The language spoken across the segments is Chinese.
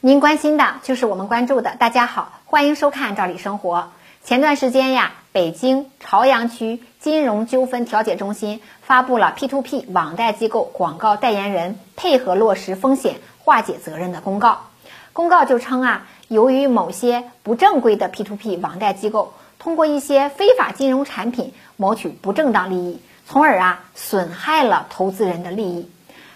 您关心的就是我们关注的。大家好，欢迎收看《赵理生活》。前段时间呀，北京朝阳区金融纠纷调解中心发布了 P2P 网贷机构广告代言人配合落实风险化解责任的公告。公告就称啊，由于某些不正规的 P2P 网贷机构通过一些非法金融产品谋取不正当利益，从而啊损害了投资人的利益，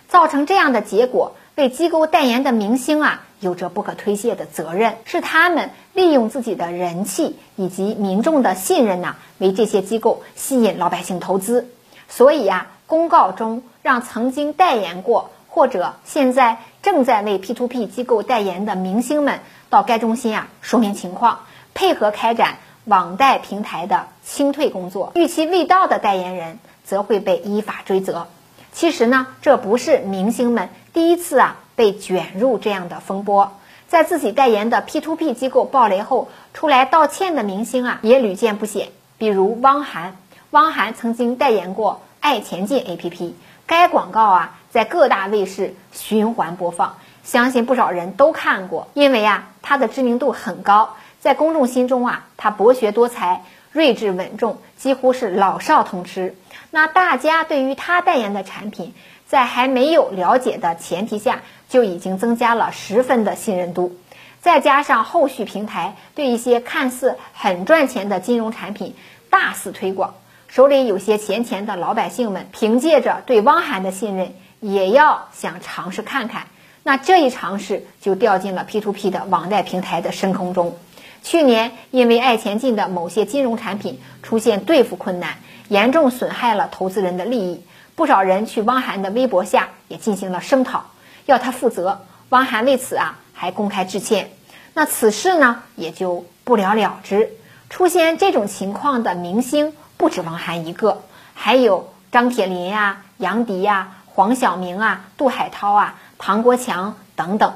造成这样的结果，为机构代言的明星啊。有着不可推卸的责任，是他们利用自己的人气以及民众的信任呐，为这些机构吸引老百姓投资。所以呀，公告中让曾经代言过或者现在正在为 P2P 机构代言的明星们到该中心啊说明情况，配合开展网贷平台的清退工作。逾期未到的代言人则会被依法追责。其实呢，这不是明星们第一次啊。被卷入这样的风波，在自己代言的 P2P 机构爆雷后，出来道歉的明星啊也屡见不鲜。比如汪涵，汪涵曾经代言过爱钱进 APP，该广告啊在各大卫视循环播放，相信不少人都看过。因为啊他的知名度很高，在公众心中啊他博学多才、睿智稳重，几乎是老少通吃。那大家对于他代言的产品，在还没有了解的前提下，就已经增加了十分的信任度，再加上后续平台对一些看似很赚钱的金融产品大肆推广，手里有些闲钱的老百姓们，凭借着对汪涵的信任，也要想尝试看看。那这一尝试就掉进了 P2P 的网贷平台的深坑中。去年因为爱钱进的某些金融产品出现兑付困难，严重损害了投资人的利益，不少人去汪涵的微博下也进行了声讨。要他负责，汪涵为此啊还公开致歉，那此事呢也就不了了之。出现这种情况的明星不止汪涵一个，还有张铁林呀、杨迪呀、黄晓明啊、杜海涛啊、唐国强等等。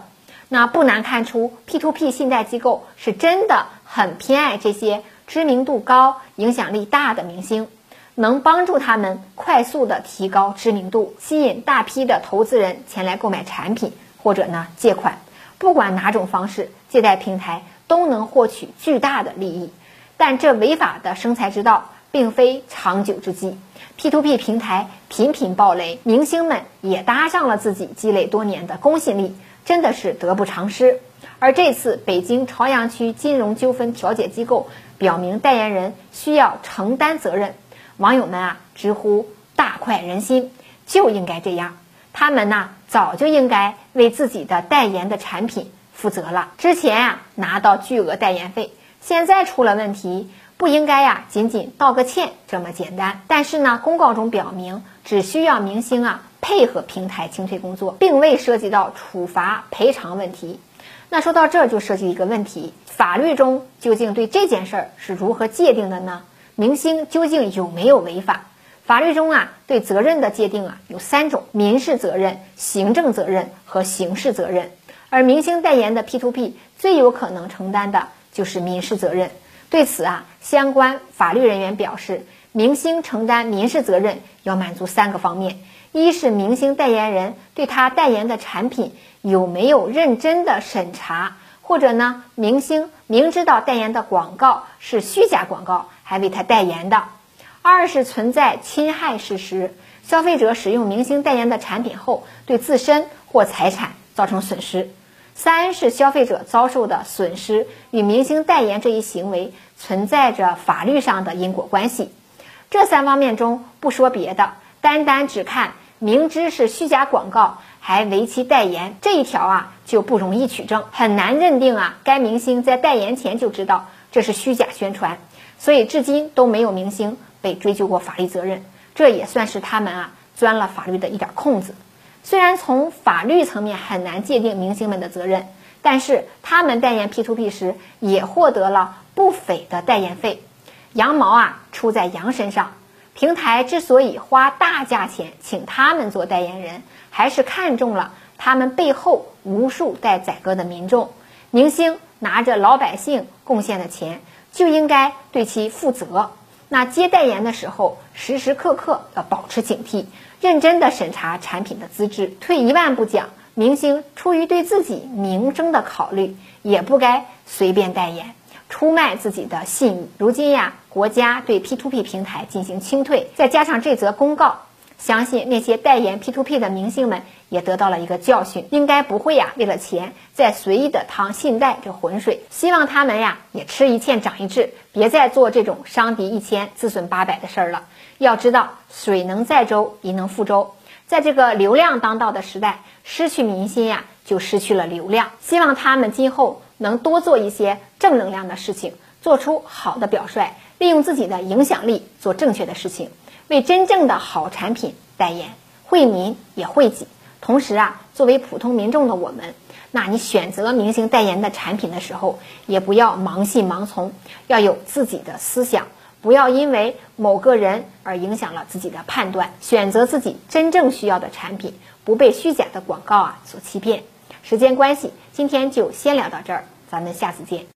那不难看出，P2P 信贷机构是真的很偏爱这些知名度高、影响力大的明星。能帮助他们快速的提高知名度，吸引大批的投资人前来购买产品或者呢借款，不管哪种方式，借贷平台都能获取巨大的利益。但这违法的生财之道并非长久之计，P2P 平台频频爆雷，明星们也搭上了自己积累多年的公信力，真的是得不偿失。而这次北京朝阳区金融纠纷调解机构表明，代言人需要承担责任。网友们啊，直呼大快人心，就应该这样。他们呢，早就应该为自己的代言的产品负责了。之前啊，拿到巨额代言费，现在出了问题，不应该呀，仅仅道个歉这么简单。但是呢，公告中表明，只需要明星啊配合平台清退工作，并未涉及到处罚赔偿问题。那说到这儿就涉及一个问题：法律中究竟对这件事儿是如何界定的呢？明星究竟有没有违法？法律中啊，对责任的界定啊有三种：民事责任、行政责任和刑事责任。而明星代言的 P2P 最有可能承担的就是民事责任。对此啊，相关法律人员表示，明星承担民事责任要满足三个方面：一是明星代言人对他代言的产品有没有认真的审查，或者呢，明星明知道代言的广告是虚假广告。还为他代言的，二是存在侵害事实，消费者使用明星代言的产品后，对自身或财产造成损失；三是消费者遭受的损失与明星代言这一行为存在着法律上的因果关系。这三方面中不说别的，单单只看明知是虚假广告还为其代言这一条啊，就不容易取证，很难认定啊该明星在代言前就知道这是虚假宣传。所以至今都没有明星被追究过法律责任，这也算是他们啊钻了法律的一点空子。虽然从法律层面很难界定明星们的责任，但是他们代言 P2P 时也获得了不菲的代言费，羊毛啊出在羊身上。平台之所以花大价钱请他们做代言人，还是看中了他们背后无数待宰割的民众。明星拿着老百姓贡献的钱。就应该对其负责。那接代言的时候，时时刻刻要保持警惕，认真的审查产品的资质。退一万步讲，明星出于对自己名声的考虑，也不该随便代言，出卖自己的信誉。如今呀，国家对 P2P 平台进行清退，再加上这则公告，相信那些代言 P2P 的明星们也得到了一个教训，应该不会呀为了钱再随意的趟信贷这浑水。希望他们呀也吃一堑长一智，别再做这种伤敌一千自损八百的事儿了。要知道，水能载舟，亦能覆舟。在这个流量当道的时代，失去民心呀，就失去了流量。希望他们今后能多做一些正能量的事情，做出好的表率，利用自己的影响力做正确的事情，为真正的好产品代言，惠民也惠己。同时啊，作为普通民众的我们，那你选择明星代言的产品的时候，也不要盲信盲从，要有自己的思想。不要因为某个人而影响了自己的判断，选择自己真正需要的产品，不被虚假的广告啊所欺骗。时间关系，今天就先聊到这儿，咱们下次见。